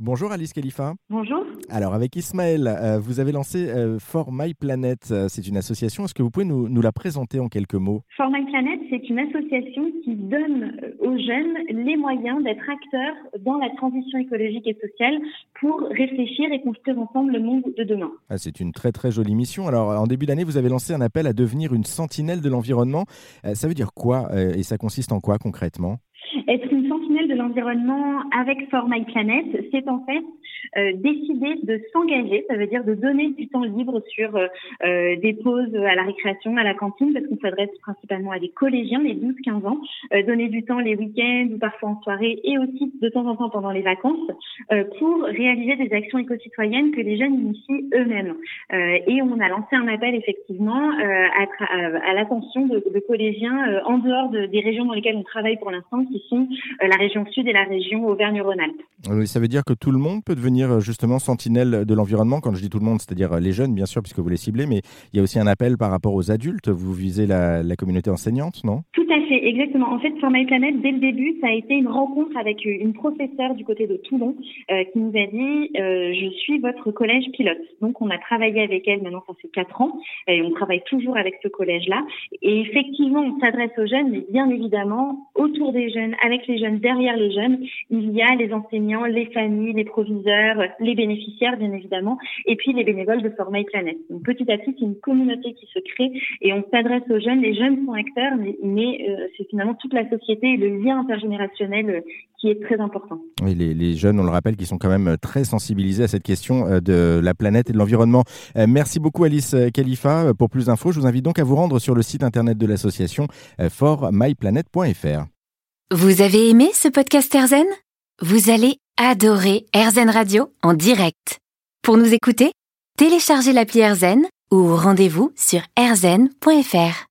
Bonjour Alice Khalifa. Bonjour. Alors avec Ismaël, euh, vous avez lancé euh, For My Planet. Euh, c'est une association. Est-ce que vous pouvez nous, nous, la présenter en quelques mots? For My Planet, c'est une association qui donne aux jeunes les moyens d'être acteurs dans la transition écologique et sociale pour réfléchir et construire ensemble le monde de demain. Ah, c'est une très très jolie mission. Alors en début d'année, vous avez lancé un appel à devenir une sentinelle de l'environnement. ça veut dire quoi et ça consiste en quoi concrètement? Être une sentinelle de l'environnement avec For My Planet, c'est en fait euh, décider de s'engager, ça veut dire de donner du temps libre sur euh, euh, des pauses à la récréation, à la cantine, parce qu'on s'adresse principalement à des collégiens, les 12-15 ans, donner du temps les week-ends ou parfois en soirée et aussi de temps en temps pendant les vacances pour réaliser des actions éco-citoyennes que les jeunes initient eux-mêmes. et on a lancé un appel effectivement à, l'attention de, collégiens en dehors de, des régions dans lesquelles on travaille pour l'instant, qui sont la région sud et la région Auvergne-Rhône-Alpes. Oui, ça veut dire que tout le monde peut devenir euh, justement sentinelle de l'environnement. Quand je dis tout le monde, c'est-à-dire euh, les jeunes, bien sûr, puisque vous les ciblez, mais il y a aussi un appel par rapport aux adultes. Vous visez la, communauté enseignante, non? Tout à fait, exactement. En fait, sur My Planet, dès le début, ça a été une rencontre avec une professeure du côté de Toulon euh, qui nous a dit Je suis votre collège pilote. Donc, on a travaillé avec elle, maintenant, ça fait quatre ans, et on travaille toujours avec ce collège-là. Et effectivement, on s'adresse aux jeunes, mais bien évidemment, autour des jeunes, avec les jeunes, derrière les jeunes, il y a les enseignants, les familles, les proviseurs, les bénéficiaires, bien évidemment, et puis les bénévoles de For My Planet. Donc, petit à petit, c'est une communauté qui se crée et on s'adresse aux jeunes. Les jeunes sont acteurs, mais, euh, c'est finalement toute la société et le lien intergénérationnel euh, qui est très important. Oui, les, les, jeunes, on le rappelle, qui sont quand même très sensibilisés à cette question euh, de la planète et de l'environnement. Merci beaucoup Alice Khalifa. Pour plus d'infos, je vous invite donc à vous rendre sur le site internet de l'association formyplanet.fr. Vous avez aimé ce podcast Erzen Vous allez adorer Erzen Radio en direct. Pour nous écouter, téléchargez l'appli Erzen ou rendez-vous sur erzen.fr.